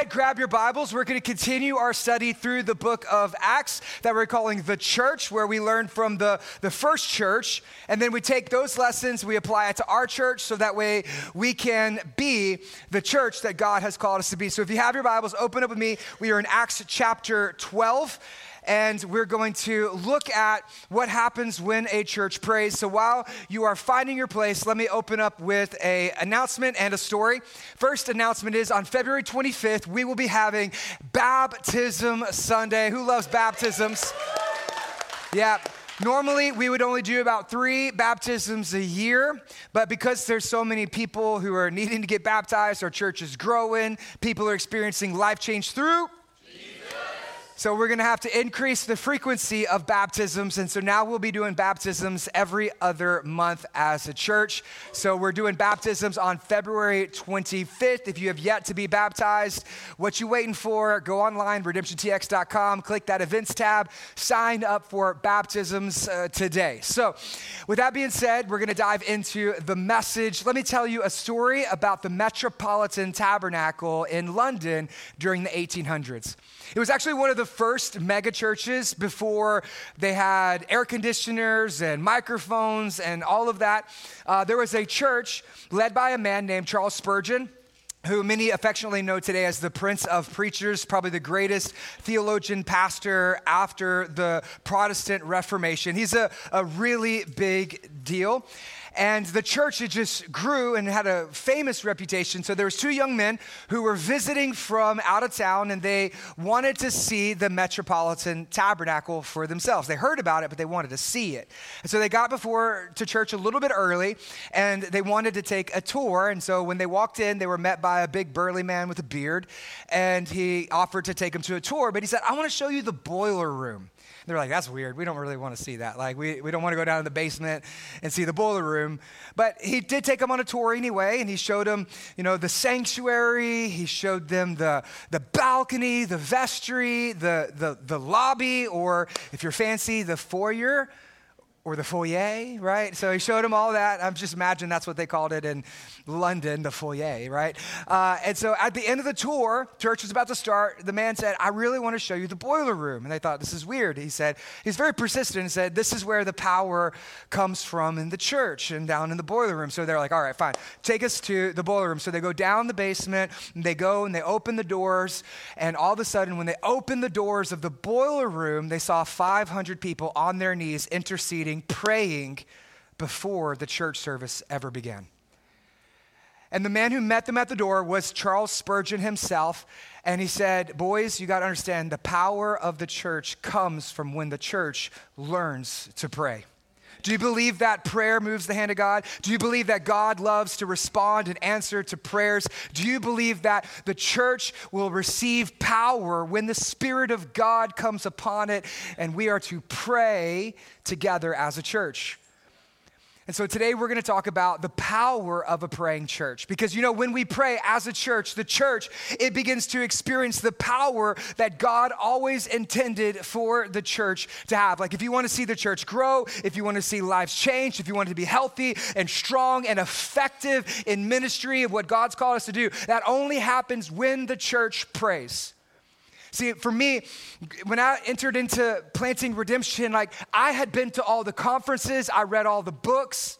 ahead, grab your Bibles. We're going to continue our study through the book of Acts that we're calling the church, where we learn from the, the first church. And then we take those lessons, we apply it to our church, so that way we can be the church that God has called us to be. So if you have your Bibles, open up with me. We are in Acts chapter 12 and we're going to look at what happens when a church prays. So while you are finding your place, let me open up with a announcement and a story. First announcement is on February 25th, we will be having Baptism Sunday. Who loves baptisms? Yeah. Normally, we would only do about three baptisms a year, but because there's so many people who are needing to get baptized, our church is growing, people are experiencing life change through so we're to have to increase the frequency of baptisms. And so now we'll be doing baptisms every other month as a church. So we're doing baptisms on February 25th. If you have yet to be baptized, what you waiting for? Go online, redemptiontx.com, click that events tab, sign up for baptisms uh, today. So with that being said, we're to dive into the message. Let me tell you a story about the Metropolitan Tabernacle in London during the 1800s. It was actually one of the first mega churches before they had air conditioners and microphones and all of that. Uh, there was a church led by a man named Charles Spurgeon who many affectionately know today as the Prince of Preachers, probably the greatest theologian pastor after the Protestant Reformation. He's a, a really big deal. And the church, it just grew and had a famous reputation. So there was two young men who were visiting from out of town and they wanted to see the Metropolitan Tabernacle for themselves. They heard about it, but they wanted to see it. And so they got before to church a little bit early and they wanted to take a tour. And so when they walked in, they were met by a big burly man with a beard and he offered to take them to a tour, but he said, I want to show you the boiler room. They're like, that's weird. We don't really want to see that. Like, we, we don't want to go down to the basement and see the boiler room. But he did take them on a tour anyway, and he showed them, you know, the sanctuary. He showed them the, the balcony, the vestry, the, the, the lobby, or if you're fancy, the foyer or the foyer, right? So he showed him all that. I'm just imagining that's what they called it in London, the foyer, right? Uh, and so at the end of the tour, church was about to start. The man said, I really want to show you the boiler room. And they thought, this is weird. He said, he's very persistent and said, this is where the power comes from in the church and down in the boiler room. So they're like, all right, fine. Take us to the boiler room. So they go down the basement they go and they open the doors. And all of a sudden, when they open the doors of the boiler room, they saw 500 people on their knees interceding praying before the church service ever began. And the man who met them at the door was Charles Spurgeon himself. And he said, Boys, you got to understand the power of the church comes from when the church learns to pray. Do you believe that prayer moves the hand of God? Do you believe that God loves to respond and answer to prayers? Do you believe that the church will receive power when the Spirit of God comes upon it and we are to pray together as a church? And so today we're going to talk about the power of a praying church. Because you know, when we pray as a church, the church, it begins to experience the power that God always intended for the church to have. Like if you want to see the church grow, if you want to see lives change, if you want to be healthy and strong and effective in ministry of what God's called us to do, that only happens when the church prays. See, for me, when I entered into planting redemption, like I had been to all the conferences, I read all the books.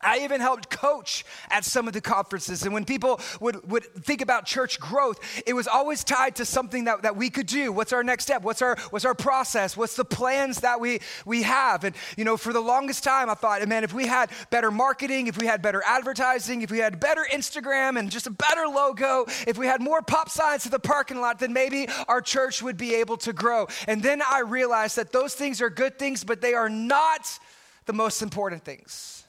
I even helped coach at some of the conferences. And when people would, would think about church growth, it was always tied to something that, that we could do. What's our next step? What's our, what's our process? What's the plans that we, we have? And, you know, for the longest time, I thought, man, if we had better marketing, if we had better advertising, if we had better Instagram and just a better logo, if we had more pop signs to the parking lot, then maybe our church would be able to grow. And then I realized that those things are good things, but they are not the most important things.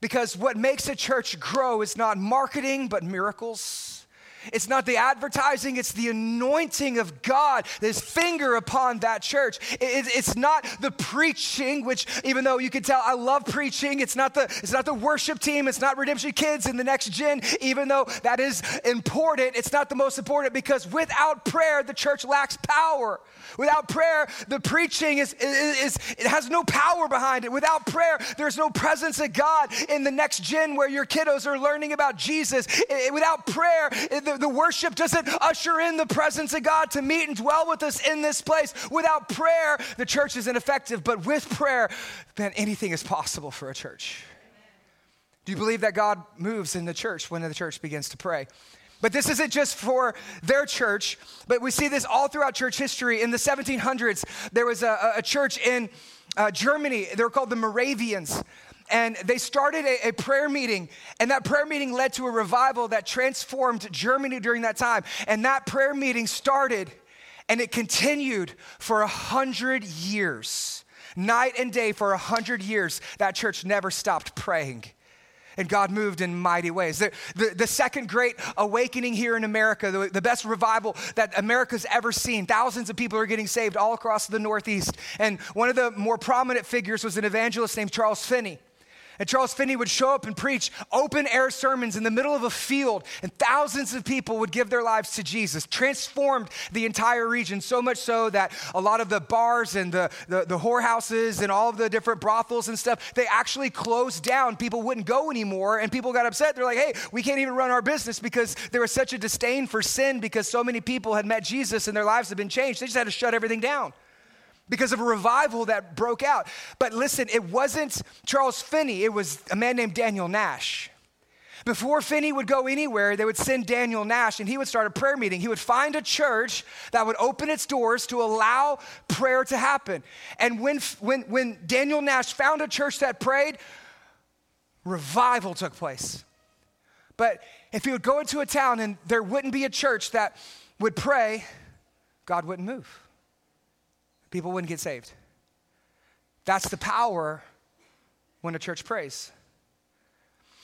Because what makes a church grow is not marketing, but miracles. It's not the advertising, it's the anointing of God, his finger upon that church. it's not the preaching, which even though you can tell I love preaching, it's not the it's not the worship team, it's not redemption kids in the next gen, even though that is important, it's not the most important because without prayer, the church lacks power. Without prayer, the preaching is, is, is, it has no power behind it. Without prayer, there's no presence of God in the next gen where your kiddos are learning about Jesus. Without prayer, the worship doesn't usher in the presence of God to meet and dwell with us in this place. Without prayer, the church is ineffective. But with prayer, man, anything is possible for a church. Do you believe that God moves in the church when the church begins to pray? But this isn't just for their church, but we see this all throughout church history. In the 1700s, there was a, a church in uh, Germany. They were called the Moravians. And they started a, a, prayer meeting, and that prayer meeting led to a revival that transformed Germany during that time. And that prayer meeting started, and it continued for a hundred years. Night and day for a hundred years, that church never stopped praying and God moved in mighty ways. The, the, the second great awakening here in America, the, the best revival that America's ever seen, thousands of people are getting saved all across the Northeast. And one of the more prominent figures was an evangelist named Charles Finney. And Charles Finney would show up and preach open air sermons in the middle of a field, and thousands of people would give their lives to Jesus. Transformed the entire region, so much so that a lot of the bars and the, the, the whorehouses and all of the different brothels and stuff, they actually closed down. People wouldn't go anymore, and people got upset. They're like, hey, we can't even run our business because there was such a disdain for sin because so many people had met Jesus and their lives had been changed. They just had to shut everything down because of a revival that broke out. But listen, it wasn't Charles Finney, it was a man named Daniel Nash. Before Finney would go anywhere, they would send Daniel Nash and he would start a prayer meeting. He would find a church that would open its doors to allow prayer to happen. And when, when, when Daniel Nash found a church that prayed, revival took place. But if he would go into a town and there wouldn't be a church that would pray, God wouldn't move people wouldn't get saved. That's the power when a church prays.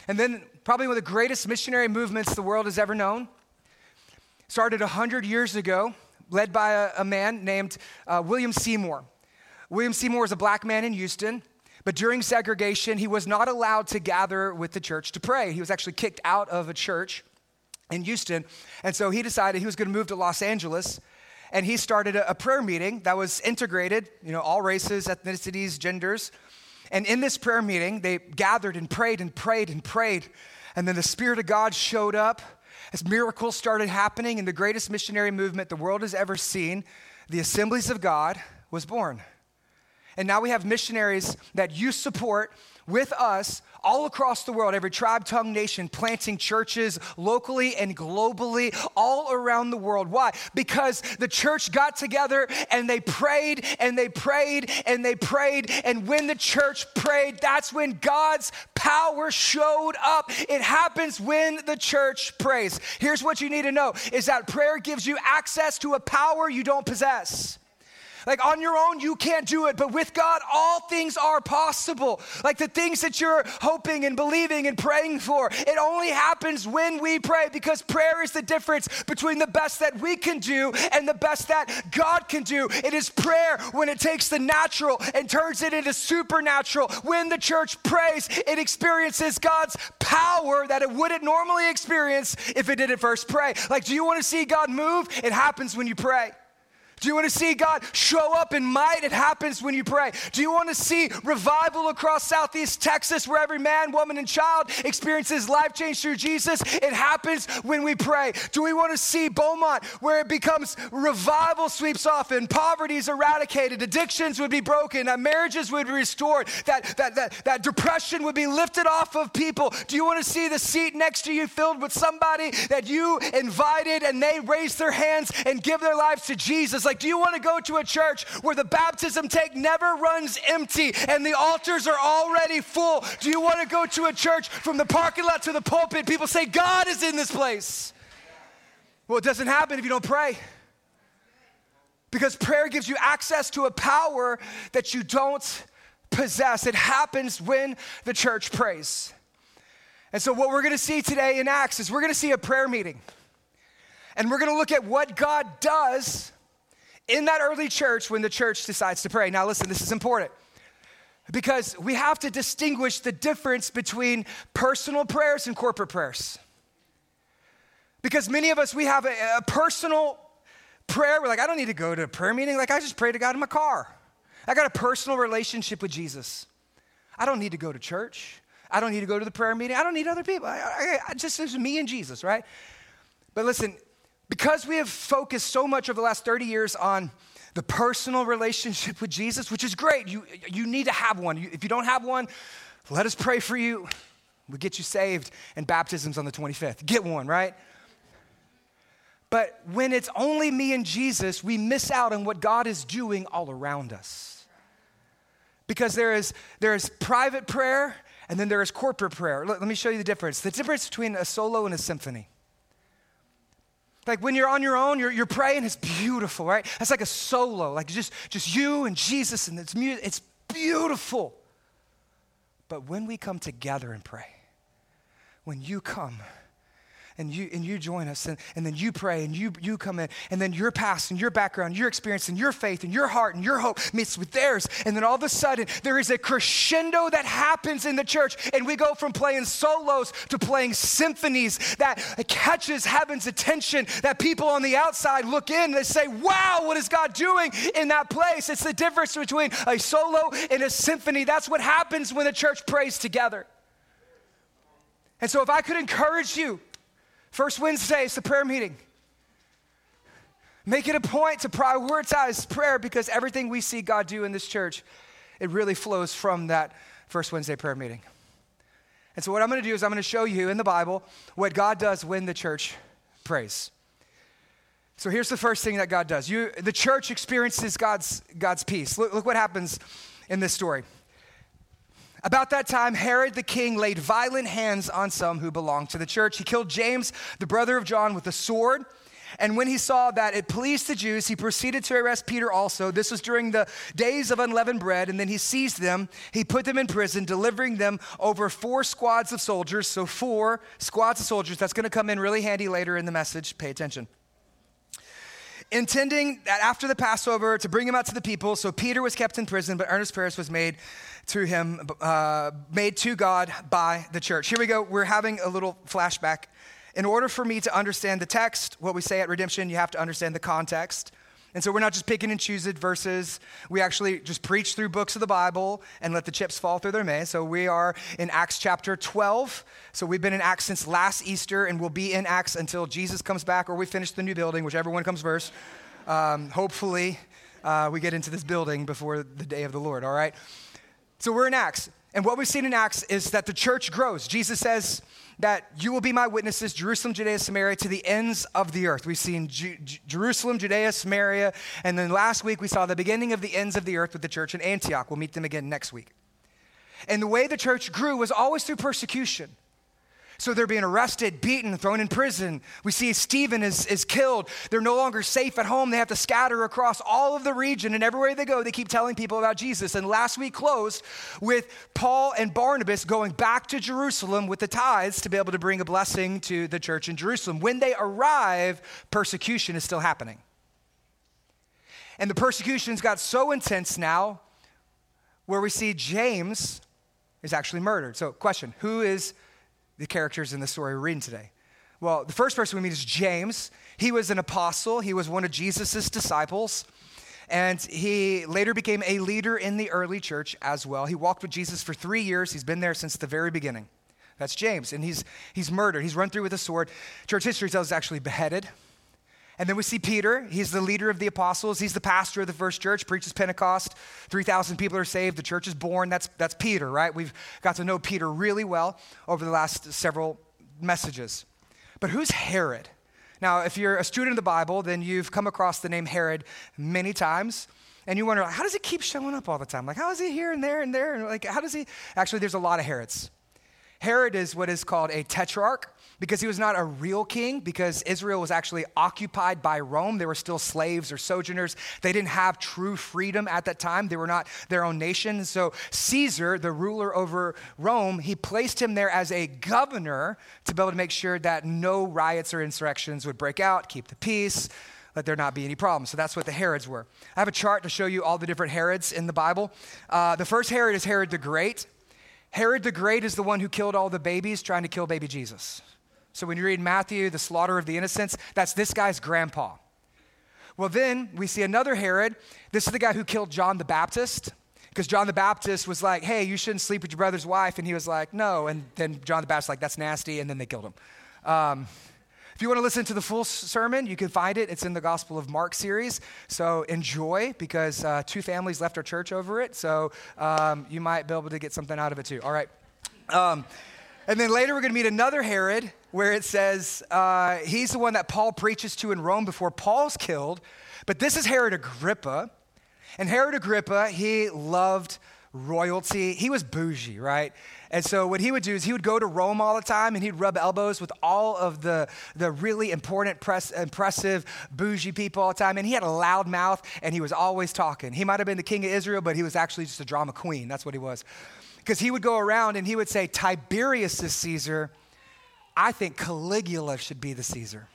And then, probably one of the greatest missionary movements the world has ever known started 100 years ago, led by a, a man named uh, William Seymour. William Seymour was a black man in Houston, but during segregation, he was not allowed to gather with the church to pray. He was actually kicked out of a church in Houston. And so he decided he was going to move to Los Angeles and he started a, a prayer meeting that was integrated, you know, all races, ethnicities, genders. And in this prayer meeting, they gathered and prayed and prayed and prayed. And then the Spirit of God showed up as miracles started happening, and the greatest missionary movement the world has ever seen, the Assemblies of God, was born. And now we have missionaries that you support with us all across the world, every tribe, tongue, nation, planting churches locally and globally all around the world. Why? Because the church got together and they prayed and they prayed and they prayed. And when the church prayed, that's when God's power showed up. It happens when the church prays. Here's what you need to know is that prayer gives you access to a power you don't possess. Like on your own, you can't do it, but with God, all things are possible. Like the things that you're hoping and believing and praying for, it only happens when we pray because prayer is the difference between the best that we can do and the best that God can do. It is prayer when it takes the natural and turns it into supernatural. When the church prays, it experiences God's power that it wouldn't normally experience if it didn't first pray. Like, do you want to see God move? It happens when you pray. Do you want to see God show up in might? It happens when you pray. Do you want to see revival across Southeast Texas where every man, woman, and child experiences life change through Jesus? It happens when we pray. Do we want to see Beaumont where it becomes revival sweeps off and poverty is eradicated, addictions would be broken, that marriages would be restored, that, that, that, that depression would be lifted off of people? Do you want to see the seat next to you filled with somebody that you invited and they raise their hands and give their lives to Jesus? Like, do you want to go to a church where the baptism tank never runs empty and the altars are already full? Do you want to go to a church from the parking lot to the pulpit? People say, God is in this place. Well, it doesn't happen if you don't pray. Because prayer gives you access to a power that you don't possess. It happens when the church prays. And so, what we're gonna see today in Acts is we're gonna see a prayer meeting. And we're gonna look at what God does in that early church when the church decides to pray. Now, listen, this is important because we have to distinguish the difference between personal prayers and corporate prayers. Because many of us, we have a, a personal prayer. We're like, I don't need to go to a prayer meeting. Like, I just pray to God in my car. I got a personal relationship with Jesus. I don't need to go to church. I don't need to go to the prayer meeting. I don't need other people. I, I, I just, it's me and Jesus, right? But listen, because we have focused so much over the last 30 years on the personal relationship with Jesus, which is great. You, you need to have one. You, if you don't have one, let us pray for you. We get you saved, and baptism's on the 25th. Get one, right? But when it's only me and Jesus, we miss out on what God is doing all around us. Because there is, there is private prayer and then there is corporate prayer. Let, let me show you the difference. The difference between a solo and a symphony. Like when you're on your own, you're, you're praying, it's beautiful, right? That's like a solo, like just, just you and Jesus, and it's, music, it's beautiful. But when we come together and pray, when you come, and you and you join us and, and then you pray and you you come in and then your past and your background your experience and your faith and your heart and your hope meets with theirs. And then all of a sudden there is a crescendo that happens in the church and we go from playing solos to playing symphonies that catches heaven's attention that people on the outside look in and they say wow what is god doing in that place? It's the difference between a solo and a symphony. That's what happens when the church prays together. And so if i could encourage you First Wednesday is the prayer meeting. Make it a point to prioritize prayer because everything we see God do in this church, it really flows from that first Wednesday prayer meeting. And so, what I'm going to do is I'm going to show you in the Bible what God does when the church prays. So, here's the first thing that God does you, the church experiences God's, God's peace. Look, look what happens in this story. About that time, Herod the king laid violent hands on some who belonged to the church. He killed James, the brother of John, with a sword. And when he saw that it pleased the Jews, he proceeded to arrest Peter also. This was during the days of unleavened bread. And then he seized them. He put them in prison, delivering them over four squads of soldiers. So, four squads of soldiers. That's going to come in really handy later in the message. Pay attention intending that after the Passover to bring him out to the people. So Peter was kept in prison, but earnest prayers was made to him, uh, made to God by the church. Here we go. We're having a little flashback. In order for me to understand the text, what we say at redemption, you have to understand the context. And so we're not just picking and choosing verses. We actually just preach through books of the Bible and let the chips fall through their may. So we are in Acts chapter 12. So we've been in Acts since last Easter and we'll be in Acts until Jesus comes back or we finish the new building, whichever one comes first. Um, hopefully, uh, we get into this building before the day of the Lord, all right? So we're in Acts. And what we've seen in Acts is that the church grows. Jesus says, that you will be my witnesses, Jerusalem, Judea, Samaria, to the ends of the earth. We've seen Ju- Jerusalem, Judea, Samaria, and then last week we saw the beginning of the ends of the earth with the church in Antioch. We'll meet them again next week. And the way the church grew was always through persecution. So they're being arrested, beaten, thrown in prison. We see Stephen is, is killed. They're no longer safe at home. They have to scatter across all of the region, and everywhere they go, they keep telling people about Jesus. And last week closed with Paul and Barnabas going back to Jerusalem with the tithes to be able to bring a blessing to the church in Jerusalem. When they arrive, persecution is still happening. And the persecutions got so intense now where we see James is actually murdered. So, question Who is the characters in the story we're reading today? Well, the first person we meet is James. He was an apostle, he was one of Jesus' disciples. And he later became a leader in the early church as well. He walked with Jesus for three years. He's been there since the very beginning. That's James. And he's, he's murdered. He's run through with a sword. Church history tells us actually beheaded. And then we see Peter. He's the leader of the apostles. He's the pastor of the first church, preaches Pentecost. 3,000 people are saved. The church is born. That's, that's Peter, right? We've got to know Peter really well over the last several messages. But who's Herod? Now, if you're a student of the Bible, then you've come across the name Herod many times. And you wonder, how does he keep showing up all the time? Like, how is he here and there and there? And like, how does he? Actually, there's a lot of Herods. Herod is what is called a tetrarch because he was not a real king, because Israel was actually occupied by Rome. They were still slaves or sojourners. They didn't have true freedom at that time. They were not their own nation. So Caesar, the ruler over Rome, he placed him there as a governor to be able to make sure that no riots or insurrections would break out, keep the peace, let there not be any problems. So that's what the Herods were. I have a chart to show you all the different Herods in the Bible. Uh, the first Herod is Herod the Great. Herod the Great is the one who killed all the babies trying to kill baby Jesus. So when you read Matthew, the slaughter of the innocents, that's this guy's grandpa. Well, then we see another Herod. This is the guy who killed John the Baptist. Because John the Baptist was like, hey, you shouldn't sleep with your brother's wife. And he was like, no. And then John the Baptist, was like, that's nasty. And then they killed him. Um, If you want to listen to the full sermon, you can find it. It's in the Gospel of Mark series. So enjoy because uh, two families left our church over it. So um, you might be able to get something out of it too. All right. Um, and then later we're going to meet another Herod where it says uh, he's the one that Paul preaches to in Rome before Paul's killed. But this is Herod Agrippa. And Herod Agrippa, he loved royalty. He was bougie, right? And so what he would do is he would go to Rome all the time and he'd rub elbows with all of the, the really important, press, impressive, bougie people all the time. And he had a loud mouth and he was always talking. He might have been the king of Israel, but he was actually just a drama queen. That's what he was. Because he would go around and he would say, Tiberius is Caesar. I think Caligula should be the Caesar.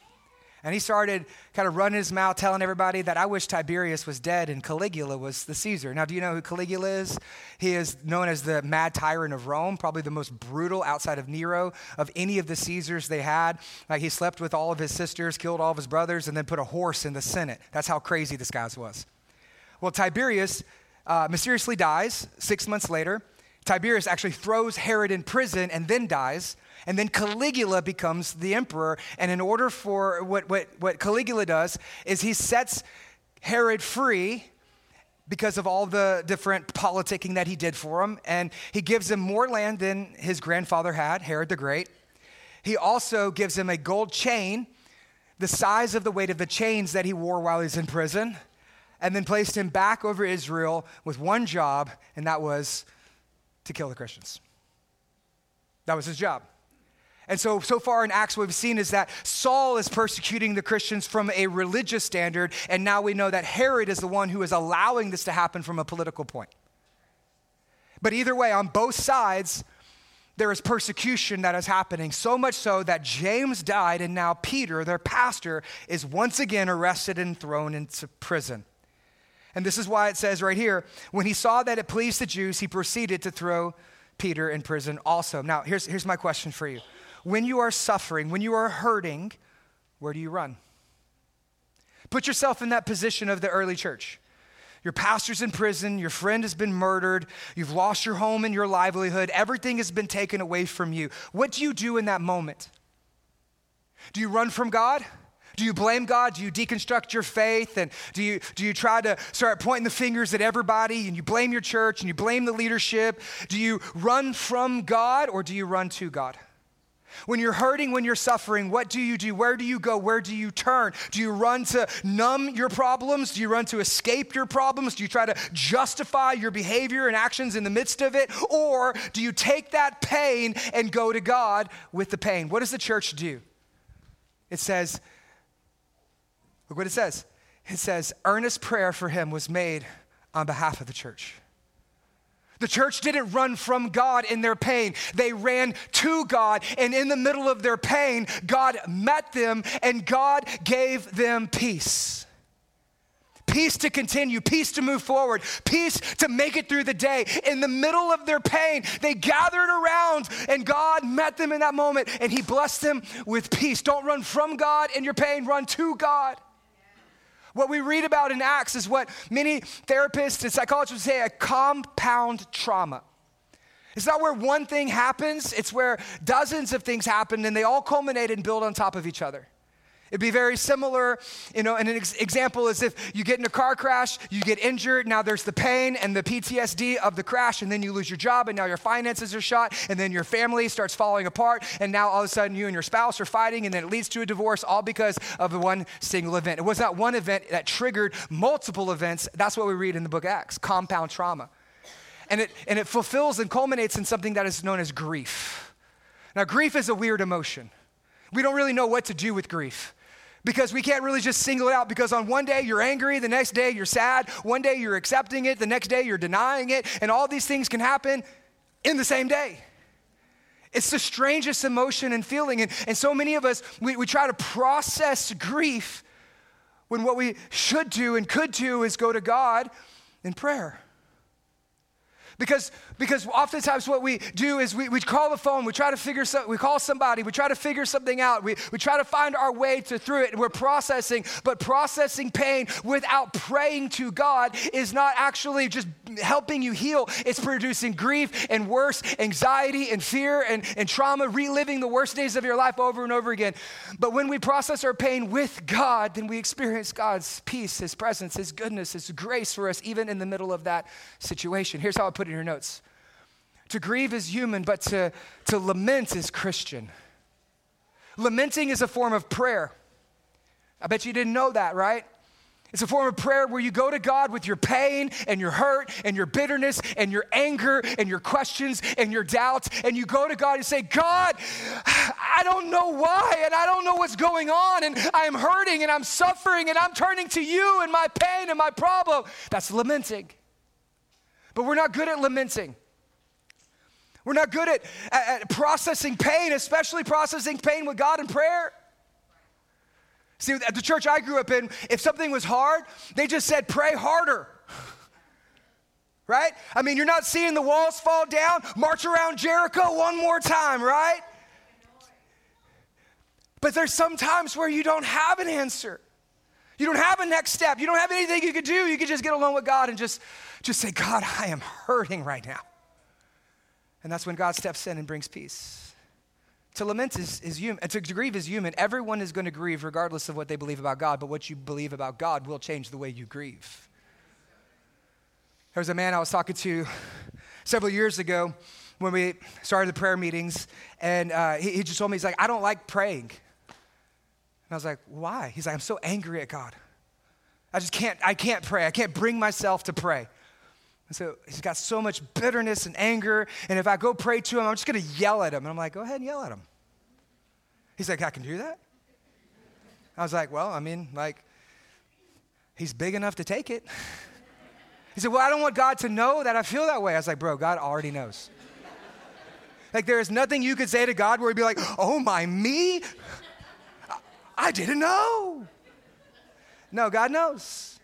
And he started kind of running his mouth, telling everybody that I wish Tiberius was dead and Caligula was the Caesar. Now, do you know who Caligula is? He is known as the mad tyrant of Rome, probably the most brutal outside of Nero of any of the Caesars they had. Like he slept with all of his sisters, killed all of his brothers, and then put a horse in the Senate. That's how crazy this guy was. Well, Tiberius uh, mysteriously dies six months later. Tiberius actually throws Herod in prison and then dies. And then Caligula becomes the emperor. And in order for what, what, what Caligula does, is he sets Herod free because of all the different politicking that he did for him. And he gives him more land than his grandfather had, Herod the Great. He also gives him a gold chain, the size of the weight of the chains that he wore while he was in prison, and then placed him back over Israel with one job, and that was to kill the Christians. That was his job. And so, so far in Acts, what we've seen is that Saul is persecuting the Christians from a religious standard, and now we know that Herod is the one who is allowing this to happen from a political point. But either way, on both sides, there is persecution that is happening, so much so that James died, and now Peter, their pastor, is once again arrested and thrown into prison. And this is why it says right here when he saw that it pleased the Jews, he proceeded to throw Peter in prison also. Now, here's, here's my question for you when you are suffering, when you are hurting, where do you run? Put yourself in that position of the early church. Your pastor's in prison, your friend has been murdered, you've lost your home and your livelihood, everything has been taken away from you. What do you do in that moment? Do you run from God? Do you blame God? Do you deconstruct your faith? And do you, do you try to start pointing the fingers at everybody and you blame your church and you blame the leadership? Do you run from God or do you run to God? When you're hurting, when you're suffering, what do you do? Where do you go? Where do you turn? Do you run to numb your problems? Do you run to escape your problems? Do you try to justify your behavior and actions in the midst of it? Or do you take that pain and go to God with the pain? What does the church do? It says, look what it says. It says, earnest prayer for him was made on behalf of the church. The church didn't run from God in their pain. They ran to God, and in the middle of their pain, God met them and God gave them peace. Peace to continue, peace to move forward, peace to make it through the day. In the middle of their pain, they gathered around and God met them in that moment and He blessed them with peace. Don't run from God in your pain, run to God. What we read about in Acts is what many therapists and psychologists say a compound trauma. It's not where one thing happens, it's where dozens of things happen and they all culminate and build on top of each other. It'd be very similar, you know, and an ex- example is if you get in a car crash, you get injured, now there's the pain and the PTSD of the crash, and then you lose your job, and now your finances are shot, and then your family starts falling apart, and now all of a sudden you and your spouse are fighting, and then it leads to a divorce, all because of the one single event. It was that one event that triggered multiple events. That's what we read in the book Acts compound trauma. And it, and it fulfills and culminates in something that is known as grief. Now, grief is a weird emotion. We don't really know what to do with grief because we can't really just single it out because on one day you're angry, the next day you're sad, one day you're accepting it, the next day you're denying it, and all these things can happen in the same day. It's the strangest emotion and feeling. And, and so many of us, we, we try to process grief when what we should do and could do is go to God in prayer. Because, because oftentimes what we do is we, we call the phone, we try to figure some, we call somebody, we try to figure something out, we, we try to find our way to through it, and we're processing, but processing pain without praying to God is not actually just helping you heal. It's producing grief and worse, anxiety and fear and, and trauma, reliving the worst days of your life over and over again. But when we process our pain with God, then we experience God's peace, His presence, His goodness, His grace for us, even in the middle of that situation. Here's how I put in your notes to grieve is human, but to, to lament is Christian. Lamenting is a form of prayer. I bet you didn't know that, right? It's a form of prayer where you go to God with your pain and your hurt and your bitterness and your anger and your questions and your doubts. And you go to God and say, God, I don't know why and I don't know what's going on and I am hurting and I'm suffering and I'm turning to you and my pain and my problem. That's lamenting. But we're not good at lamenting. We're not good at, at, at processing pain, especially processing pain with God in prayer. See, at the church I grew up in, if something was hard, they just said, pray harder. right? I mean, you're not seeing the walls fall down, march around Jericho one more time, right? But there's some times where you don't have an answer. You don't have a next step. You don't have anything you could do. You could just get alone with God and just just say, God, I am hurting right now. And that's when God steps in and brings peace. To lament is, is human, to grieve is human. Everyone is going to grieve regardless of what they believe about God, but what you believe about God will change the way you grieve. There was a man I was talking to several years ago when we started the prayer meetings, and uh, he, he just told me, he's like, I don't like praying. And I was like, why? He's like, I'm so angry at God. I just can't, I can't pray. I can't bring myself to pray. And so he's got so much bitterness and anger. And if I go pray to him, I'm just going to yell at him. And I'm like, go ahead and yell at him. He's like, I can do that? I was like, well, I mean, like, he's big enough to take it. He said, well, I don't want God to know that I feel that way. I was like, bro, God already knows. like, there is nothing you could say to God where he'd be like, oh my, me? I didn't know. No, God knows.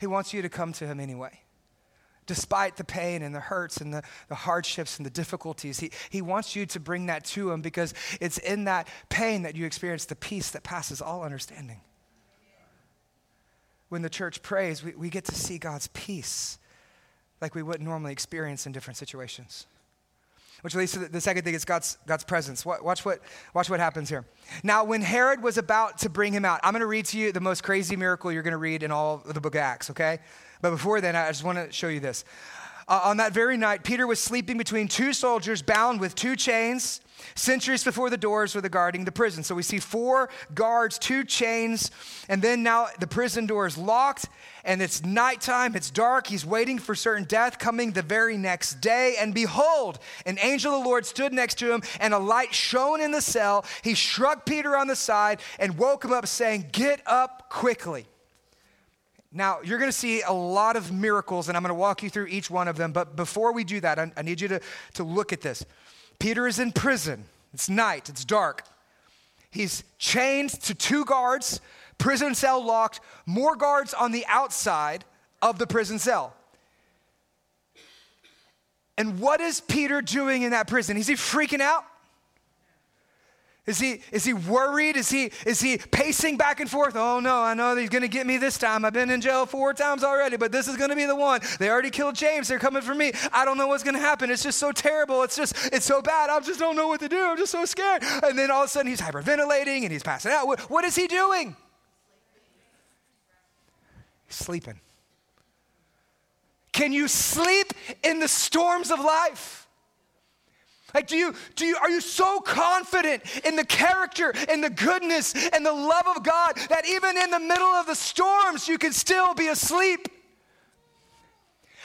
He wants you to come to him anyway despite the pain and the hurts and the, the hardships and the difficulties. He, he wants you to bring that to Him because it's in that pain that you experience the peace that passes all understanding. When the church prays, we, we get to see God's peace like we wouldn't normally experience in different situations. Which leads to the, second thing is God's, God's presence. Watch what, watch what happens here. Now, when Herod was about to bring him out, I'm going to read to you the most crazy miracle you're going to read in all of the book of Acts, okay? But before then, I just want to show you this. Uh, on that very night, Peter was sleeping between two soldiers bound with two chains. Centuries before the doors were the guarding the prison. So we see four guards, two chains, and then now the prison door is locked, and it's nighttime, it's dark. He's waiting for certain death coming the very next day. And behold, an angel of the Lord stood next to him, and a light shone in the cell. He struck Peter on the side and woke him up, saying, Get up quickly. Now, you're going to see a lot of miracles, and I'm going to walk you through each one of them. But before we do that, I, I, need you to, to look at this. Peter is in prison. It's night, it's dark. He's chained to two guards, prison cell locked, more guards on the outside of the prison cell. And what is Peter doing in that prison? Is he freaking out? Is he, is he worried? Is he, is he pacing back and forth? Oh no, I know he's going to get me this time. I've been in jail four times already, but this is going to be the one. They already killed James. They're coming for me. I don't know what's going to happen. It's just so terrible. It's just, it's so bad. I just don't know what to do. I'm just so scared. And then all of a sudden he's hyperventilating and he's passing out. what, what is he doing? He's sleeping. Can you sleep in the storms of life? Like, do you, do you, are you so confident in the character and the goodness and the love of God that even in the middle of the storms, you can still be asleep?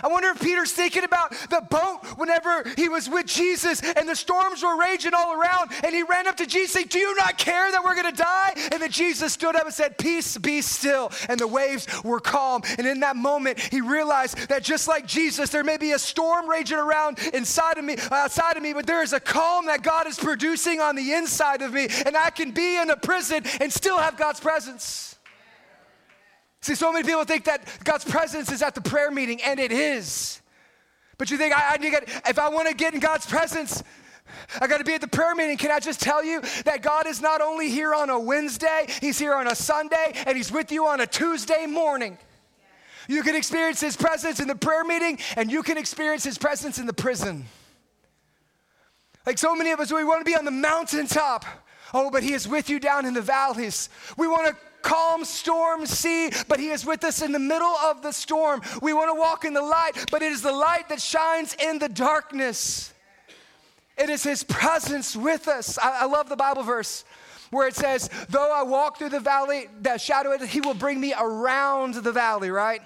I wonder if Peter's thinking about the boat whenever he was with Jesus and the storms were raging all around and he ran up to Jesus saying, Do you not care that we're going to die? And then Jesus stood up and said, Peace, be still. And the waves were calm. And in that moment, he realized that just like Jesus, there may be a storm raging around inside of me, outside of me, but there is a calm that God is producing on the inside of me. And I can be in a prison and still have God's presence. See, so many people think that God's presence is at the prayer meeting, and it is. But you think, I, I need to get, if I want to get in God's presence, I got to be at the prayer meeting. Can I just tell you that God is not only here on a Wednesday, He's here on a Sunday, and He's with you on a Tuesday morning. You can experience His presence in the prayer meeting, and you can experience His presence in the prison. Like so many of us, we want to be on the mountaintop. Oh, but He is with you down in the valleys. We want to calm storm sea, but He is with us in the middle of the storm. We want to walk in the light, but it is the light that shines in the darkness. It is His presence with us. I, I love the Bible verse where it says, Though I walk through the valley, that shadow, it, He will bring me around the valley, right?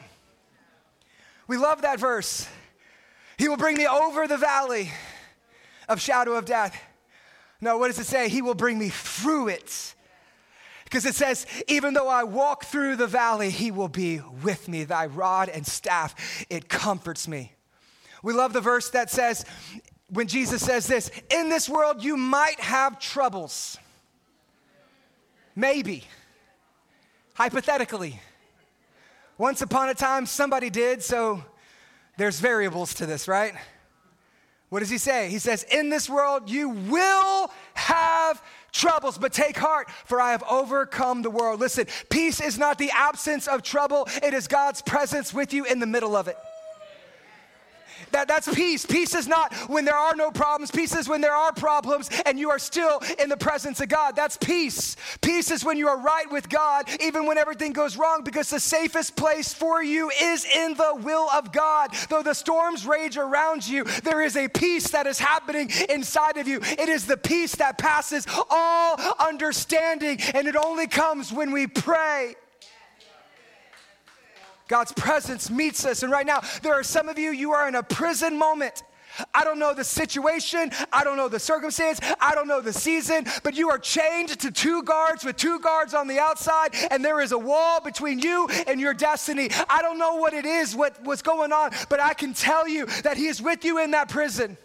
We love that verse. He will bring me over the valley of shadow of death. No, what does it say? He will bring me through it. Because it says, even though I walk through the valley, he will be with me. Thy rod and staff, it comforts me. We love the verse that says, when Jesus says this, in this world you might have troubles. Maybe. Hypothetically. Once upon a time, somebody did, so there's variables to this, right? What does he say? He says, In this world you will have troubles, but take heart, for I have overcome the world. Listen, peace is not the absence of trouble, it is God's presence with you in the middle of it. That, that's peace. Peace is not when there are no problems. Peace is when there are problems and you are still in the presence of God. That's peace. Peace is when you are right with God, even when everything goes wrong, because the safest place for you is in the will of God. Though the storms rage around you, there is a peace that is happening inside of you. It is the peace that passes all understanding, and it only comes when we pray. God's presence meets us. And right now, there are some of you, you are in a prison moment. I don't know the situation. I don't know the circumstance. I don't know the season, but you are chained to two guards with two guards on the outside, and there is a wall between you and your destiny. I don't know what it is, what, what's going on, but I can tell you that He is with you in that prison.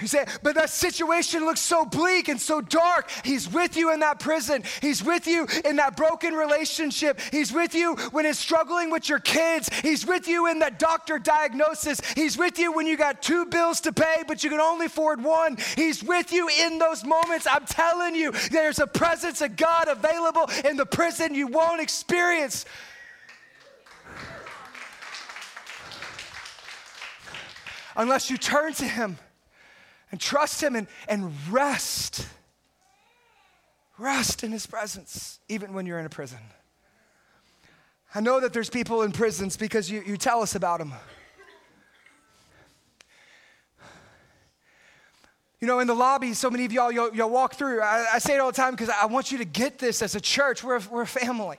You say, but that situation looks so bleak and so dark. He's with you in that prison. He's with you in that broken relationship. He's with you when it's struggling with your kids. He's with you in that doctor diagnosis. He's with you when you got two bills to pay, but you can only afford one. He's with you in those moments. I'm telling you, there's a presence of God available in the prison you won't experience. Unless you turn to Him and trust Him and, and rest. Rest in His presence, even when you're in a prison. I know that there's people in prisons because you, you tell us about them. You know, in the lobby, so many of y'all, you'll, you'll walk through. I, I, say it all the time because I want you to get this as a church. We're, we're a family.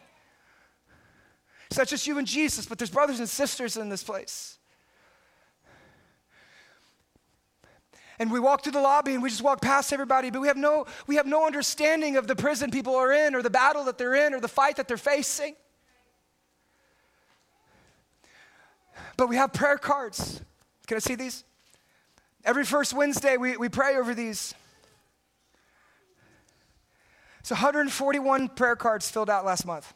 It's not just you and Jesus, but there's brothers and sisters in this place. And we walk through the lobby and we just walk past everybody, but we have no, we have no understanding of the prison people are in or the battle that they're in or the fight that they're facing. But we have prayer cards. Can I see these? Every first Wednesday, we, we pray over these. It's 141 prayer cards filled out last month.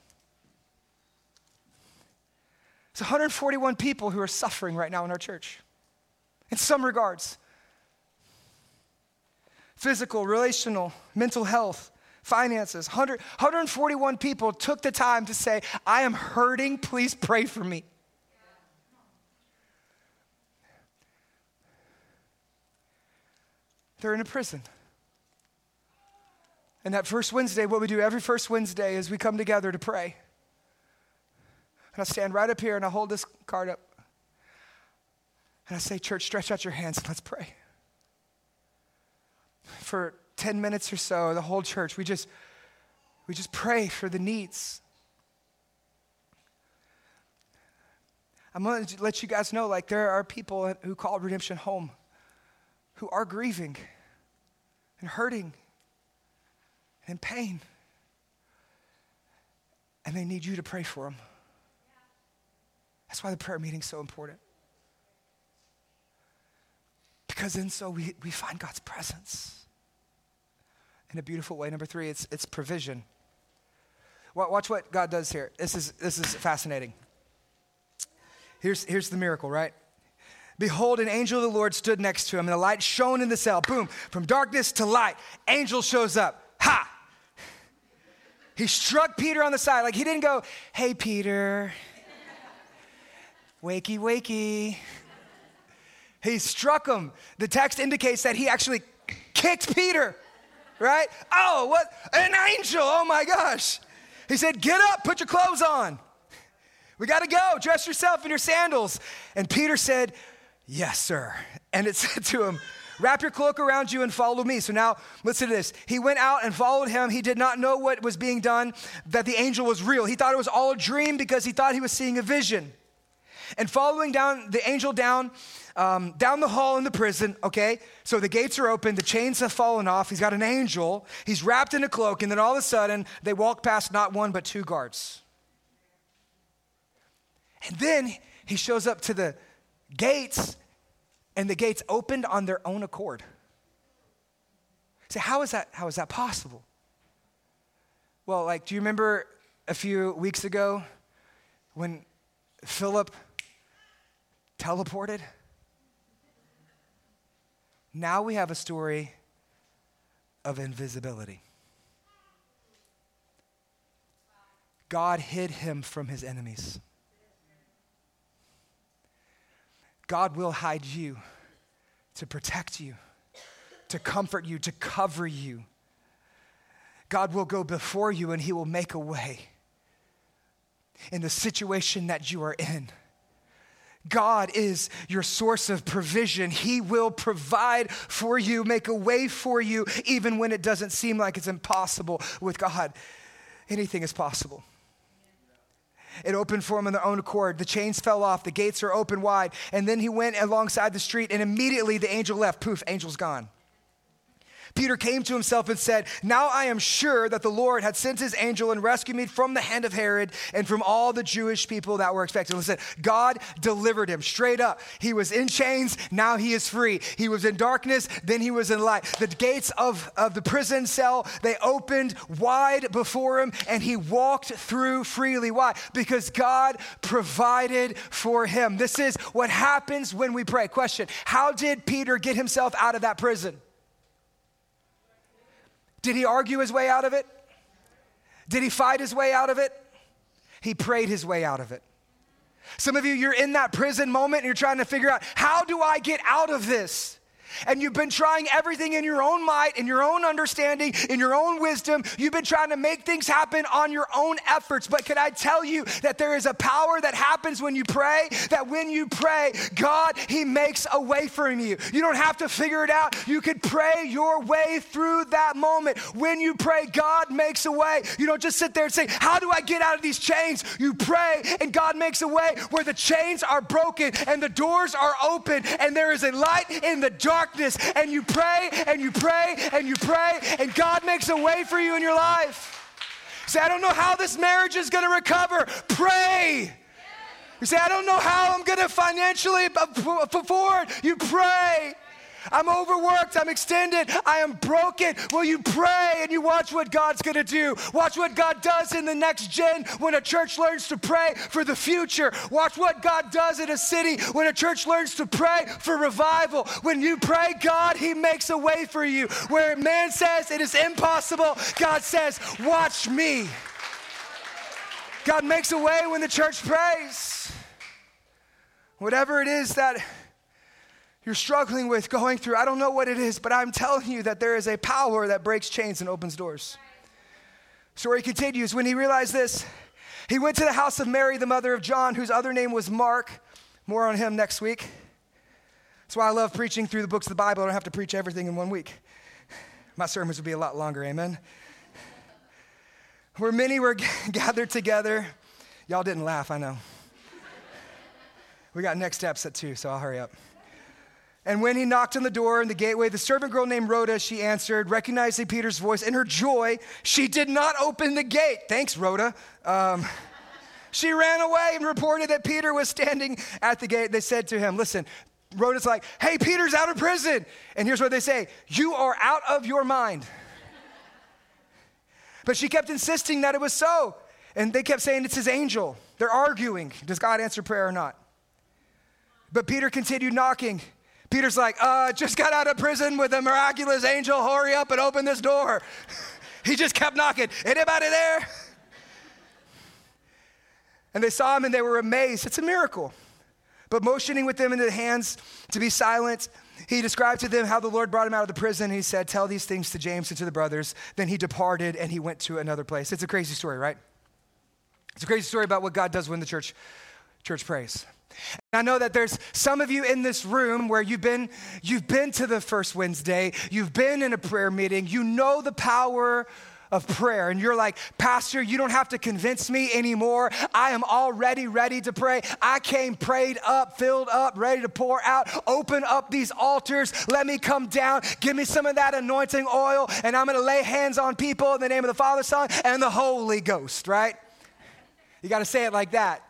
It's 141 people who are suffering right now in our church, in some regards physical, relational, mental health, finances. 100, 141 people took the time to say, I am hurting, please pray for me. They're in a prison. And that first Wednesday, what we do every first Wednesday is we come together to pray. And I stand right up here and I hold this card up. And I say, Church, stretch out your hands and let's pray for 10 minutes or so, the whole church, we just we just pray for the needs. I'm going to let you guys know like there are people who call redemption home who are grieving and hurting and in pain. And they need you to pray for them. That's why the prayer meeting's so important. Because in so we, we find God's presence in a beautiful way. Number three, it's, it's provision. Watch what God does here. This is, this is fascinating. Here's, here's the miracle, right? behold, an angel of the Lord stood next to him, and the light shone in the cell. Boom, from darkness to light. Angel shows up. Ha! He struck Peter on the side. Like he didn't go, hey, Peter, wakey, wakey. He struck him. The text indicates that he actually kicked Peter, right? Oh, what? An angel. Oh my gosh. He said, Get up, put your clothes on. We got to go. Dress yourself in your sandals. And Peter said, Yes, sir. And it said to him, Wrap your cloak around you and follow me. So now, listen to this. He went out and followed him. He did not know what was being done, that the angel was real. He thought it was all a dream because he thought he was seeing a vision. And following down the angel down, um, down the hall in the prison, okay? So the gates are open, the chains have fallen off. He's got an angel, he's wrapped in a cloak, and then all of a sudden, they walk past not one, but two guards. And then he shows up to the gates, and the gates opened on their own accord. Say, how is that, how is that possible? Well, like, do you remember a few weeks ago when Philip teleported? Now we have a story of invisibility. God hid him from his enemies. God will hide you to protect you, to comfort you, to cover you. God will go before you and he will make a way in the situation that you are in. God is your source of provision. He will provide for you, make a way for you, even when it doesn't seem like it's impossible with God. Anything is possible. It opened for him on their own accord. The chains fell off, the gates are open wide. And then he went alongside the street, and immediately the angel left. Poof, angel's gone. Peter came to himself and said, Now I am sure that the Lord had sent his angel and rescued me from the hand of Herod and from all the Jewish people that were expecting. Listen, God delivered him straight up. He was in chains, now he is free. He was in darkness, then he was in light. The gates of, of the prison cell, they opened wide before him and he walked through freely. Why? Because God provided for him. This is what happens when we pray. Question How did Peter get himself out of that prison? Did he argue his way out of it? Did he fight his way out of it? He prayed his way out of it. Some of you, you're in that prison moment and you're trying to figure out how do I get out of this? And you've been trying everything in your own might, in your own understanding, in your own wisdom. You've been trying to make things happen on your own efforts. But can I tell you that there is a power that happens when you pray? That when you pray, God, He makes a way for you. You don't have to figure it out. You can pray your way through that moment. When you pray, God makes a way. You don't just sit there and say, How do I get out of these chains? You pray, and God makes a way where the chains are broken and the doors are open, and there is a light in the dark darkness and you pray and you pray and you pray and God makes a way for you in your life. Say, I don't know how this marriage is going to recover. Pray. You say, I don't know how I'm going to financially afford. You pray. I'm overworked. I'm extended. I am broken. Will you pray and you watch what God's going to do? Watch what God does in the next gen when a church learns to pray for the future. Watch what God does in a city when a church learns to pray for revival. When you pray, God, He makes a way for you. Where man says it is impossible, God says, Watch me. God makes a way when the church prays. Whatever it is that you're struggling with, going through. I don't know what it is, but I'm telling you that there is a power that breaks chains and opens doors. Story continues. When he realized this, he went to the house of Mary, the mother of John, whose other name was Mark. More on him next week. That's why I love preaching through the books of the Bible. I don't have to preach everything in one week. My sermons would be a lot longer, amen? Where many were gathered together. Y'all didn't laugh, I know. We got next steps at two, so I'll hurry up. And when he knocked on the door in the gateway, the servant girl named Rhoda, she answered, recognizing Peter's voice. In her joy, she did not open the gate. Thanks, Rhoda. Um, she ran away and reported that Peter was standing at the gate. They said to him, Listen, Rhoda's like, Hey, Peter's out of prison. And here's what they say You are out of your mind. But she kept insisting that it was so. And they kept saying, It's his angel. They're arguing. Does God answer prayer or not? But Peter continued knocking. Peter's like, uh, just got out of prison with a miraculous angel. Hurry up and open this door. he just kept knocking. Anybody there? And they saw him and they were amazed. It's a miracle. But motioning with them into the hands to be silent, he described to them how the Lord brought him out of the prison. He said, Tell these things to James and to the brothers. Then he departed and he went to another place. It's a crazy story, right? It's a crazy story about what God does when the church, church prays. I know that there's some of you in this room where you've been, you've been to the first Wednesday, you've been in a prayer meeting, you know the power of prayer. And you're like, Pastor, you don't have to convince me anymore. I am already ready to pray. I came prayed up, filled up, ready to pour out. Open up these altars. Let me come down. Give me some of that anointing oil, and I'm going to lay hands on people in the name of the Father, Son, and the Holy Ghost, right? You got to say it like that.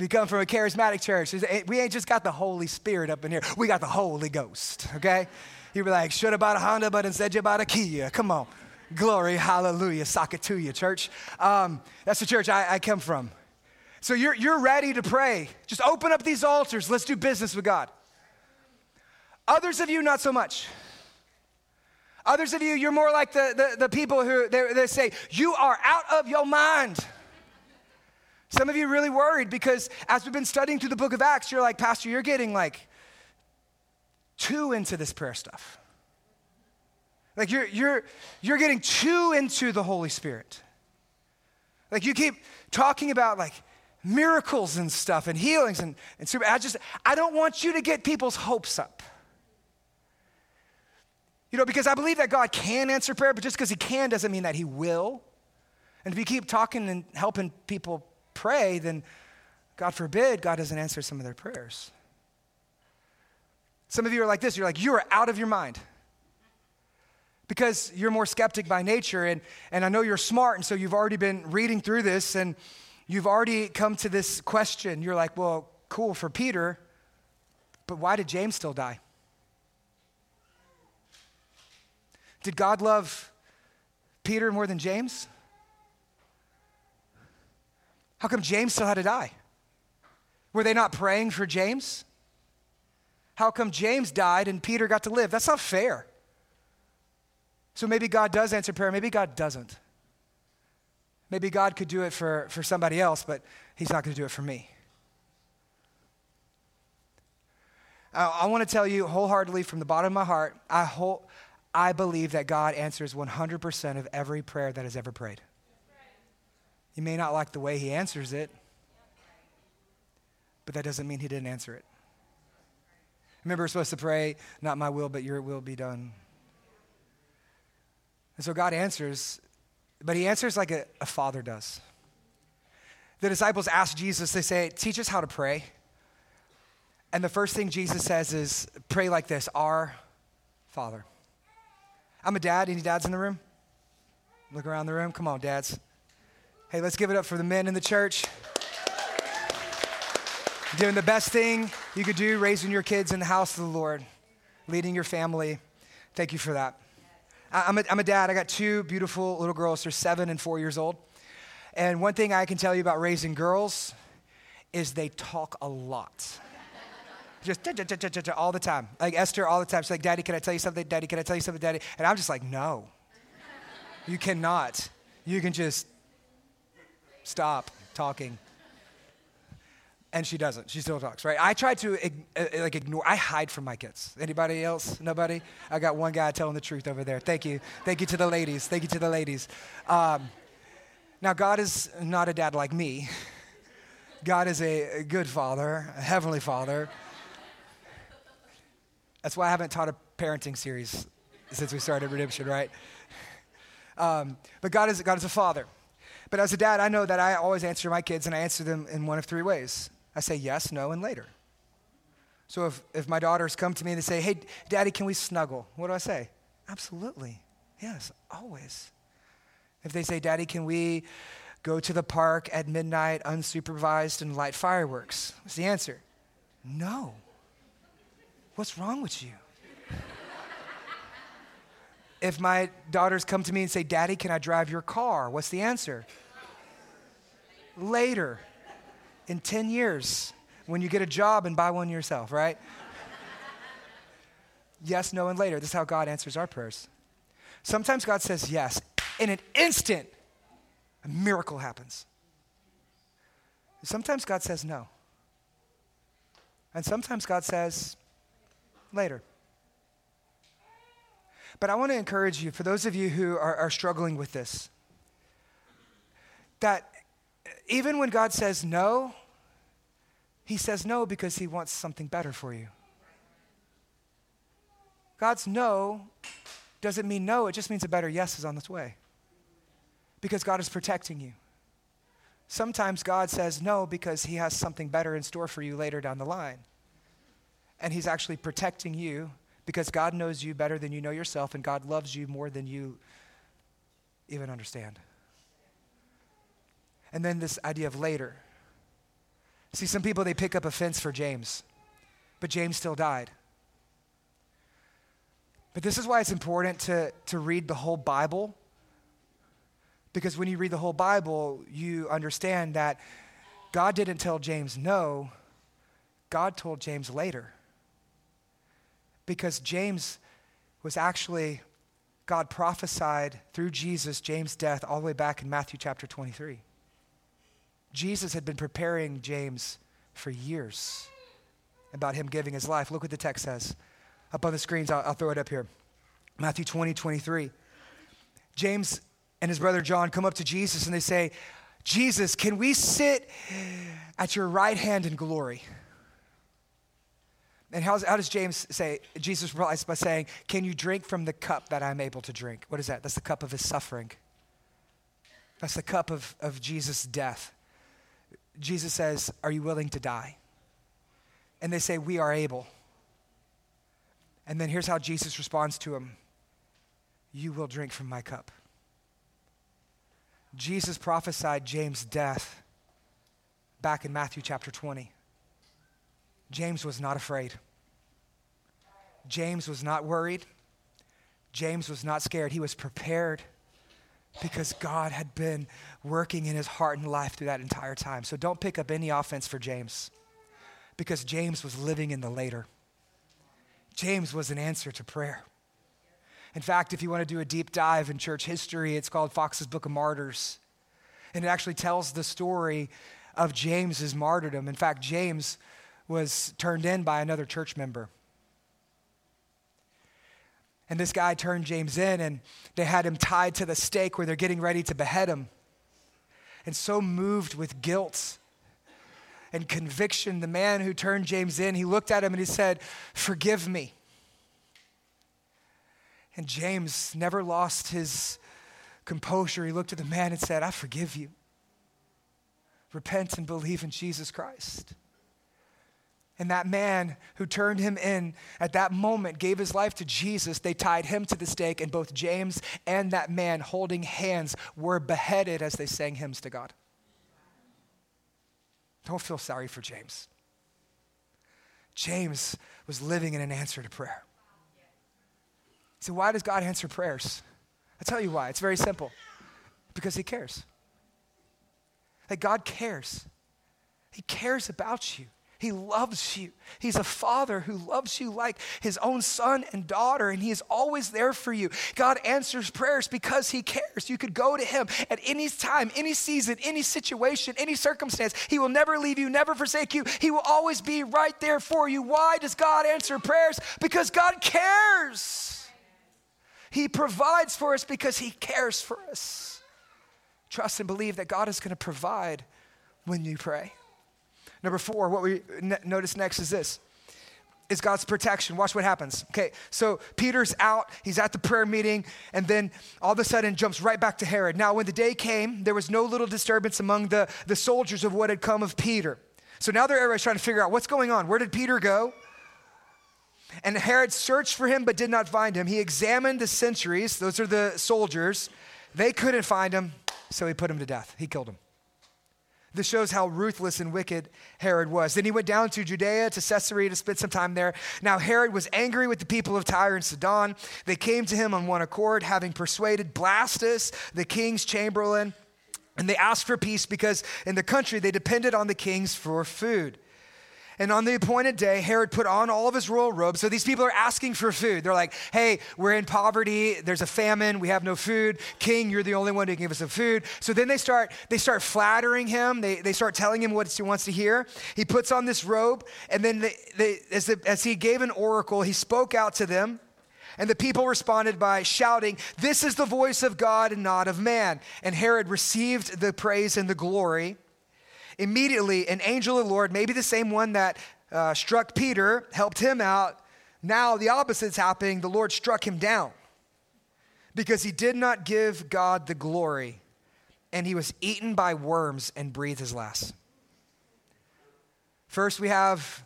We come from a charismatic church. We ain't just got the Holy Spirit up in here. We got the Holy Ghost, okay? You'd be like, should have bought a Honda, but instead you bought a Kia. Come on. Glory, hallelujah. You, church. Um, that's the church I, I come from. So you're, you're ready to pray. Just open up these altars. Let's do business with God. Others of you, not so much. Others of you, you're more like the, the, the people who they, they say, You are out of your mind. Some of you are really worried because as we've been studying through the book of Acts, you're like, Pastor, you're getting like too into this prayer stuff. Like you're, you're, you're getting too into the Holy Spirit. Like you keep talking about like miracles and stuff and healings and, and super. I just, I don't want you to get people's hopes up. You know, because I believe that God can answer prayer, but just because He can doesn't mean that He will. And if you keep talking and helping people pray, then God forbid God doesn't answer some of their prayers. Some of you are like this you're like, you are out of your mind because you're more skeptic by nature. And, and I know you're smart, and so you've already been reading through this and you've already come to this question. You're like, well, cool for Peter, but why did James still die? Did God love Peter more than James? How come James still had to die? Were they not praying for James? How come James died and Peter got to live? That's not fair. So maybe God does answer prayer, maybe God doesn't. Maybe God could do it for, for somebody else, but He's not going to do it for me. I, I want to tell you wholeheartedly from the bottom of my heart, I, whole, I believe that God answers 100% of every prayer that is ever prayed. You may not like the way He answers it, but that doesn't mean He didn't answer it. Remember, we're supposed to pray, not my will, but your will be done. And so God answers, but he answers like a, a father does. The disciples ask Jesus, they say, Teach us how to pray. And the first thing Jesus says is, Pray like this Our Father. I'm a dad. Any dads in the room? Look around the room. Come on, dads. Hey, let's give it up for the men in the church. Doing the best thing you could do, raising your kids in the house of the Lord, leading your family. Thank you for that. I'm a, I'm a dad. I got two beautiful little girls. They're seven and four years old. And one thing I can tell you about raising girls is they talk a lot. just all the time. Like Esther, all the time. She's like, Daddy, can I tell you something? Daddy, can I tell you something, Daddy? And I'm just like, no. You cannot. You can just stop talking and she doesn't. She still talks, right? I try to uh, like ignore. I hide from my kids. Anybody else? Nobody? I got one guy telling the truth over there. Thank you. Thank you to the ladies. Thank you to the ladies. Um, now, God is not a dad like me. God is a good father, a heavenly father. That's why I haven't taught a parenting series since we started Redemption, right? Um, but God is, God is a father. But as a dad, I know that I always answer my kids, and I answer them in one of three ways. I say yes, no, and later. So if, if my daughters come to me and they say, hey, daddy, can we snuggle? What do I say? Absolutely. Yes, always. If they say, daddy, can we go to the park at midnight unsupervised and light fireworks? What's the answer? No. What's wrong with you? If my daughters come to me and say, Daddy, can I drive your car? What's the answer? Later in 10 years when you get a job and buy one yourself, right? yes, no, and later. This is how God answers our prayers. Sometimes God says yes. In an instant, a miracle happens. Sometimes God says no. And sometimes God says later. But I want to encourage you, for those of you who are, are struggling with this, that even when God says no, He says no because He wants something better for you. God's no doesn't mean no, it just means a better yes is on its way. Because God is protecting you. Sometimes God says no because He has something better in store for you later down the line. And He's actually protecting you because God knows you better than you know yourself, and God loves you more than you even understand. And then this idea of later. See, some people, they pick up offense for James, but James still died. But this is why it's important to, to read the whole Bible. Because when you read the whole Bible, you understand that God didn't tell James no, God told James later. Because James was actually, God prophesied through Jesus, James' death, all the way back in Matthew chapter 23. Jesus had been preparing James for years about him giving his life. Look what the text says. Up on the screens, I'll, I'll throw it up here. Matthew 20, 23. James and his brother John come up to Jesus and they say, Jesus, can we sit at your right hand in glory? And how does James say? Jesus replies by saying, Can you drink from the cup that I'm able to drink? What is that? That's the cup of his suffering. That's the cup of, of Jesus' death. Jesus says, Are you willing to die? And they say, We are able. And then here's how Jesus responds to him You will drink from my cup. Jesus prophesied James' death back in Matthew chapter 20. James was not afraid. James was not worried. James was not scared. He was prepared because God had been working in his heart and life through that entire time. So don't pick up any offense for James because James was living in the later. James was an answer to prayer. In fact, if you want to do a deep dive in church history, it's called Fox's Book of Martyrs. And it actually tells the story of James's martyrdom. In fact, James was turned in by another church member. And this guy turned James in, and they had him tied to the stake where they're getting ready to behead him. And so moved with guilt and conviction, the man who turned James in, he looked at him and he said, Forgive me. And James never lost his composure. He looked at the man and said, I forgive you. Repent and believe in Jesus Christ. And that man who turned him in at that moment gave his life to Jesus. They tied him to the stake, and both James and that man, holding hands, were beheaded as they sang hymns to God. Don't feel sorry for James. James was living in an answer to prayer. So, why does God answer prayers? i tell you why. It's very simple because He cares. Like, God cares, He cares about you. He loves you. He's a father who loves you like his own son and daughter, and he is always there for you. God answers prayers because he cares. You could go to him at any time, any season, any situation, any circumstance. He will never leave you, never forsake you. He will always be right there for you. Why does God answer prayers? Because God cares. He provides for us because he cares for us. Trust and believe that God is going to provide when you pray. Number four, what we notice next is this is God's protection. Watch what happens. Okay, so Peter's out, he's at the prayer meeting, and then all of a sudden jumps right back to Herod. Now, when the day came, there was no little disturbance among the, the soldiers of what had come of Peter. So now they're everybody's trying to figure out what's going on. Where did Peter go? And Herod searched for him but did not find him. He examined the sentries, those are the soldiers. They couldn't find him, so he put him to death. He killed him. This shows how ruthless and wicked Herod was. Then he went down to Judea, to Caesarea, to spend some time there. Now, Herod was angry with the people of Tyre and Sidon. They came to him on one accord, having persuaded Blastus, the king's chamberlain, and they asked for peace because in the country they depended on the kings for food. And on the appointed day, Herod put on all of his royal robes. So these people are asking for food. They're like, hey, we're in poverty. There's a famine. We have no food. King, you're the only one who can give us some food. So then they start, they start flattering him. They, they start telling him what he wants to hear. He puts on this robe. And then they, they, as, the, as he gave an oracle, he spoke out to them. And the people responded by shouting, This is the voice of God and not of man. And Herod received the praise and the glory. Immediately, an angel of the Lord, maybe the same one that uh, struck Peter, helped him out. Now the opposite's happening. The Lord struck him down because he did not give God the glory, and he was eaten by worms and breathed his last. First, we have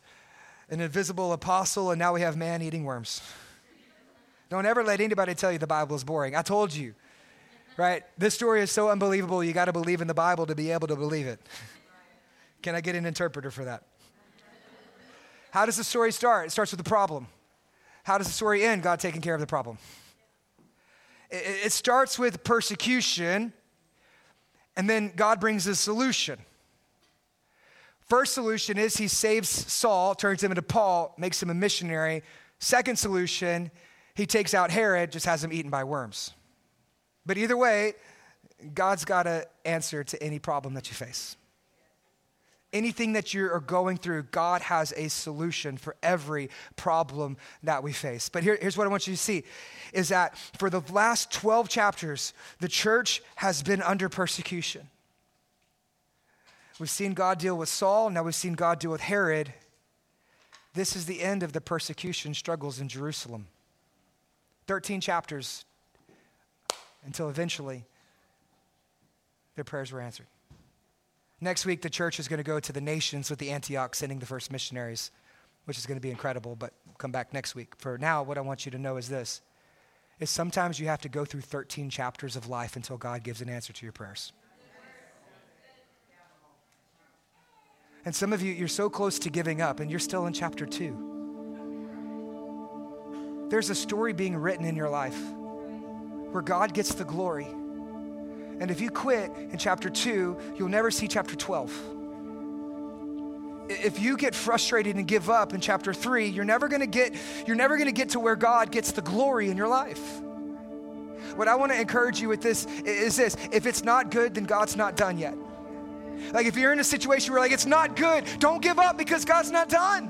an invisible apostle, and now we have man eating worms. Don't ever let anybody tell you the Bible is boring. I told you, right? This story is so unbelievable, you got to believe in the Bible to be able to believe it. Can I get an interpreter for that? How does the story start? It starts with the problem. How does the story end? God taking care of the problem. It, it starts with persecution, and then God brings a solution. First solution is he saves Saul, turns him into Paul, makes him a missionary. Second solution, he takes out Herod, just has him eaten by worms. But either way, God's got to answer to any problem that you face anything that you are going through, God has a solution for every problem that we face. But here, here's what I want you to see is that for the last 12 chapters, the church has been under persecution. We've seen God deal with Saul, now we've seen God deal with Herod. This is the end of the persecution struggles in Jerusalem. 13 chapters until eventually their prayers were answered. Next week, the church is going to go to the nations with the Antioch sending the first missionaries, which is going to be incredible, but come back next week. For now, what I want you to know is this is sometimes you have to go through 13 chapters of life until God gives an answer to your prayers. And some of you, you're so close to giving up and you're still in chapter two. There's a story being written in your life where God gets the glory and if you quit in chapter 2, you'll never see chapter 12. If you get frustrated and give up in chapter 3, you're never going to get you're never going to get to where God gets the glory in your life. What I want to encourage you with this is this, if it's not good, then God's not done yet. Like if you're in a situation where like it's not good, don't give up because God's not done.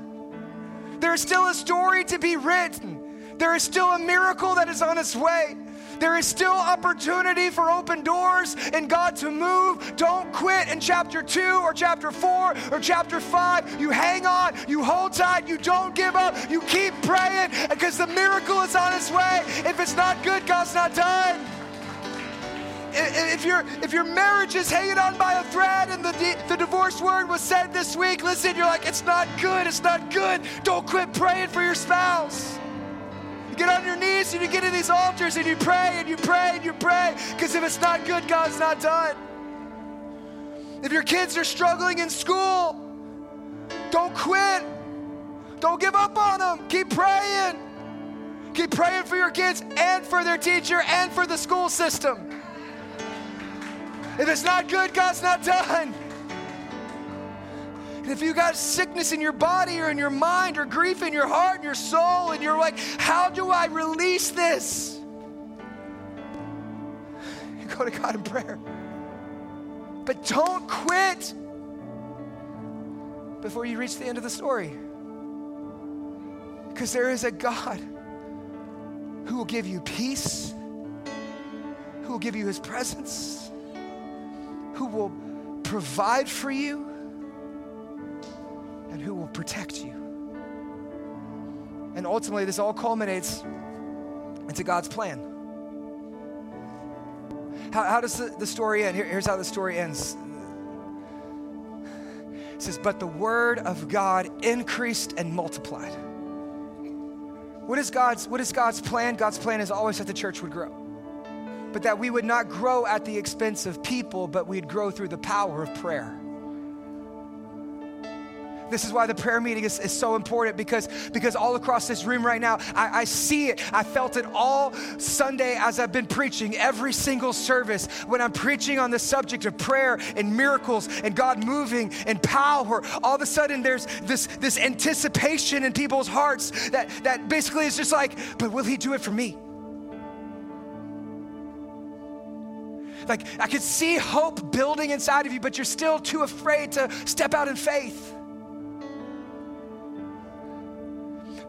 There is still a story to be written. There is still a miracle that is on its way. There is still opportunity for open doors and God to move. Don't quit in chapter 2 or chapter 4 or chapter 5. You hang on, you hold tight, you don't give up, you keep praying because the miracle is on its way. If it's not good, God's not done if your if your marriage is hanging on by a thread and the the divorce word was said this week, listen, you're like it's not good, it's not good. Don't quit praying for your spouse. Get on your knees and you get in these altars and you pray and you pray and you pray because if it's not good, God's not done. If your kids are struggling in school, don't quit. Don't give up on them. Keep praying. Keep praying for your kids and for their teacher and for the school system. If it's not good, God's not done. And if you got sickness in your body or in your mind or grief in your heart and your soul, and you're like, how do I release this? You go to God in prayer. But don't quit before you reach the end of the story. Because there is a God who will give you peace, who will give you his presence, who will provide for you and who will protect you. And ultimately, this all culminates into God's plan. How, how does the, the story end? Here, here's how the story ends. It says, But the word of God increased and multiplied. What is God's, what is God's plan? God's plan is always that the church would grow. But that we would not grow at the expense of people, but we'd grow through the power of prayer. This is why the prayer meeting is, is so important because, because all across this room right now, I, I see it. I felt it all Sunday as I've been preaching, every single service. When I'm preaching on the subject of prayer and miracles and God moving and power, all of a sudden there's this, this anticipation in people's hearts that, that basically is just like, but will He do it for me? Like, I could see hope building inside of you, but you're still too afraid to step out in faith.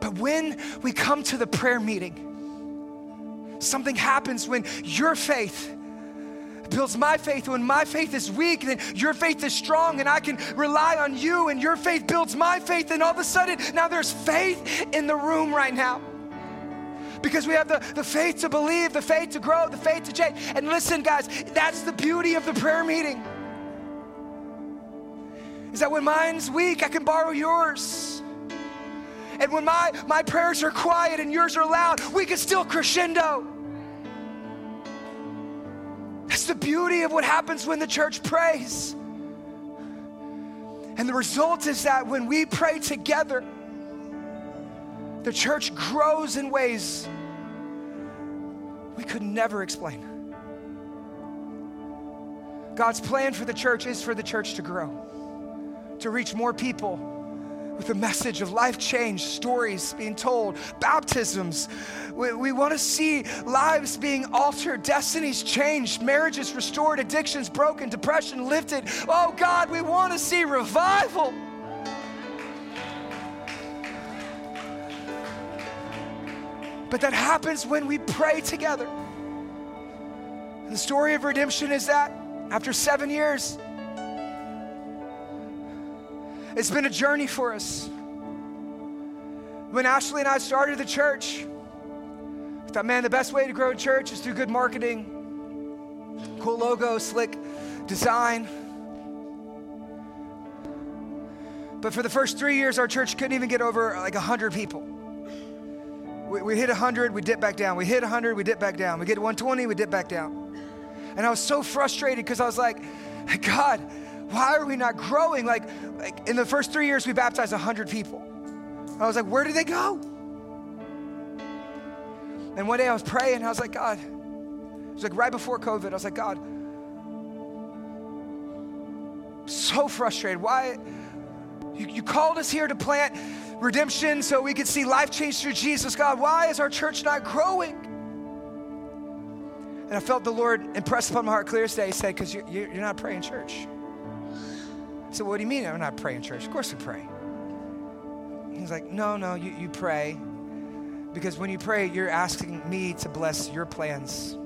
But when we come to the prayer meeting, something happens when your faith builds my faith. When my faith is weak, then your faith is strong, and I can rely on you, and your faith builds my faith. And all of a sudden, now there's faith in the room right now. Because we have the, the faith to believe, the faith to grow, the faith to change. And listen, guys, that's the beauty of the prayer meeting. Is that when mine's weak, I can borrow yours. And when my, my prayers are quiet and yours are loud, we can still crescendo. That's the beauty of what happens when the church prays. And the result is that when we pray together, the church grows in ways we could never explain. God's plan for the church is for the church to grow, to reach more people with a message of life change, stories being told, baptisms. We, we want to see lives being altered, destinies changed, marriages restored, addictions broken, depression lifted. Oh God, we want to see revival. But that happens when we pray together. The story of redemption is that after seven years, it's been a journey for us. When Ashley and I started the church, we thought, man, the best way to grow a church is through good marketing, cool logo, slick design. But for the first three years, our church couldn't even get over like 100 people. We, we hit 100, we dip back down. We hit 100, we dip back down. We get 120, we dip back down. And I was so frustrated because I was like, God, why are we not growing? Like, like in the first three years, we baptized 100 people. I was like, where did they go? And one day I was praying, I was like, God, it was like right before COVID, I was like, God, so frustrated. Why? You, you called us here to plant redemption so we could see life change through Jesus. God, why is our church not growing? And I felt the Lord impress upon my heart clear as day. He said, Because you're, you're not praying church. Said, What do you mean I'm not praying church? Of course we pray. He's like, No, no, you, you pray. Because when you pray, you're asking me to bless your plans.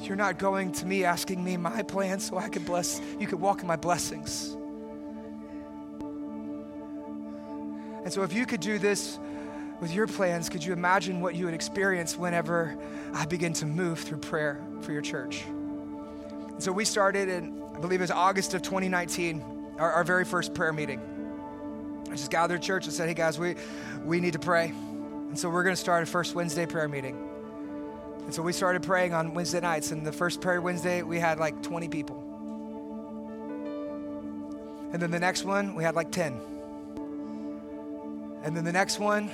You're not going to me asking me my plans so I could bless, you could walk in my blessings. And so if you could do this with your plans, could you imagine what you would experience whenever I begin to move through prayer for your church? And so we started in I believe it was August of 2019, our, our very first prayer meeting. I just gathered church and said, hey guys, we, we need to pray. And so we're going to start a first Wednesday prayer meeting. And so we started praying on Wednesday nights. And the first prayer Wednesday, we had like 20 people. And then the next one, we had like 10. And then the next one,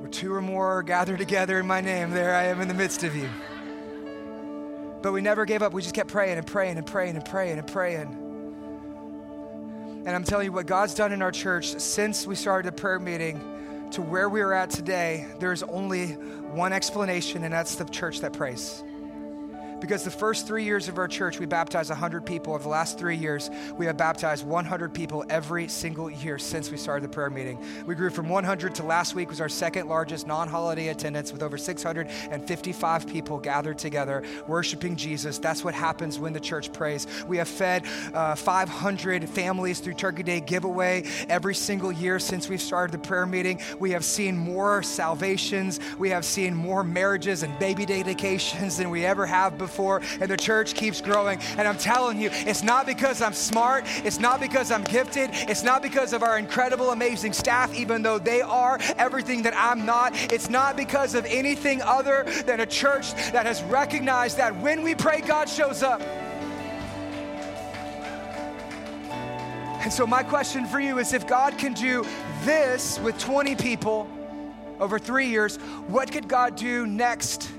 where two or more gathered together in my name, there I am in the midst of you. But we never gave up. We just kept praying and praying and praying and praying and praying. And I'm telling you what God's done in our church since we started the prayer meeting to where we are at today, there's only one explanation, and that's the church that prays. Because the first three years of our church, we baptized 100 people. Over the last three years, we have baptized 100 people every single year since we started the prayer meeting. We grew from 100 to last week was our second largest non holiday attendance with over 655 people gathered together worshiping Jesus. That's what happens when the church prays. We have fed uh, 500 families through Turkey Day giveaway every single year since we've started the prayer meeting. We have seen more salvations, we have seen more marriages and baby dedications than we ever have before before, and the church keeps growing. And I'm telling you, it's not because I'm smart, it's not because I'm gifted, it's not because of our incredible, amazing staff, even though they are everything that I'm not. It's not because of anything other than a church that has recognized that when we pray, God shows up. And so, my question for you is if God can do this with 20 people over three years, what could God do next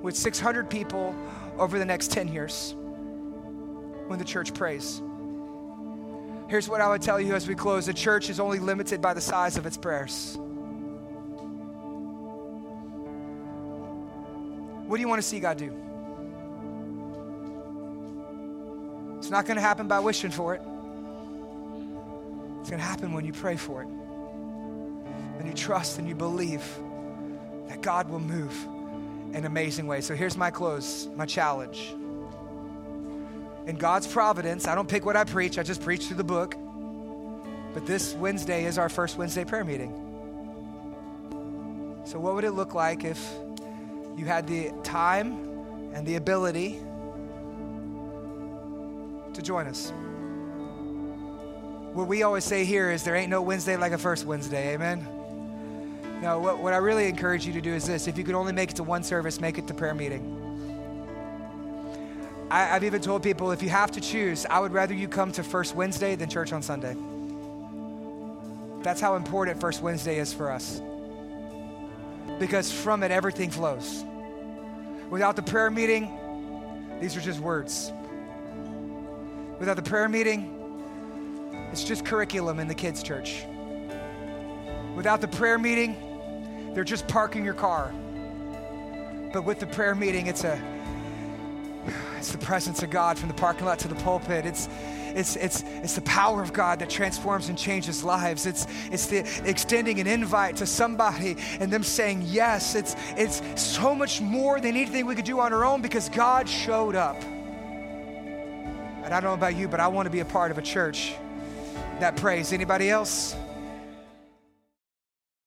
with 600 people over the next 10 years when the church prays? Here's what I would tell you as we close the church is only limited by the size of its prayers. What do you want to see God do? It's not going to happen by wishing for it. It's going to happen when you pray for it. And you trust and you believe that God will move in amazing ways. So here's my close, my challenge. In God's providence, I don't pick what I preach, I just preach through the book. But this Wednesday is our first Wednesday prayer meeting. So, what would it look like if you had the time and the ability to join us. What we always say here is there ain't no Wednesday like a first Wednesday, amen? Now, what, what I really encourage you to do is this if you could only make it to one service, make it to prayer meeting. I, I've even told people if you have to choose, I would rather you come to First Wednesday than church on Sunday. That's how important First Wednesday is for us. Because from it, everything flows. Without the prayer meeting, these are just words. Without the prayer meeting, it's just curriculum in the kids' church. Without the prayer meeting, they're just parking your car. But with the prayer meeting, it's a it's the presence of God from the parking lot to the pulpit. It's it's it's it's the power of God that transforms and changes lives. It's it's the extending an invite to somebody and them saying yes. It's it's so much more than anything we could do on our own because God showed up. And I don't know about you, but I want to be a part of a church that prays. Anybody else?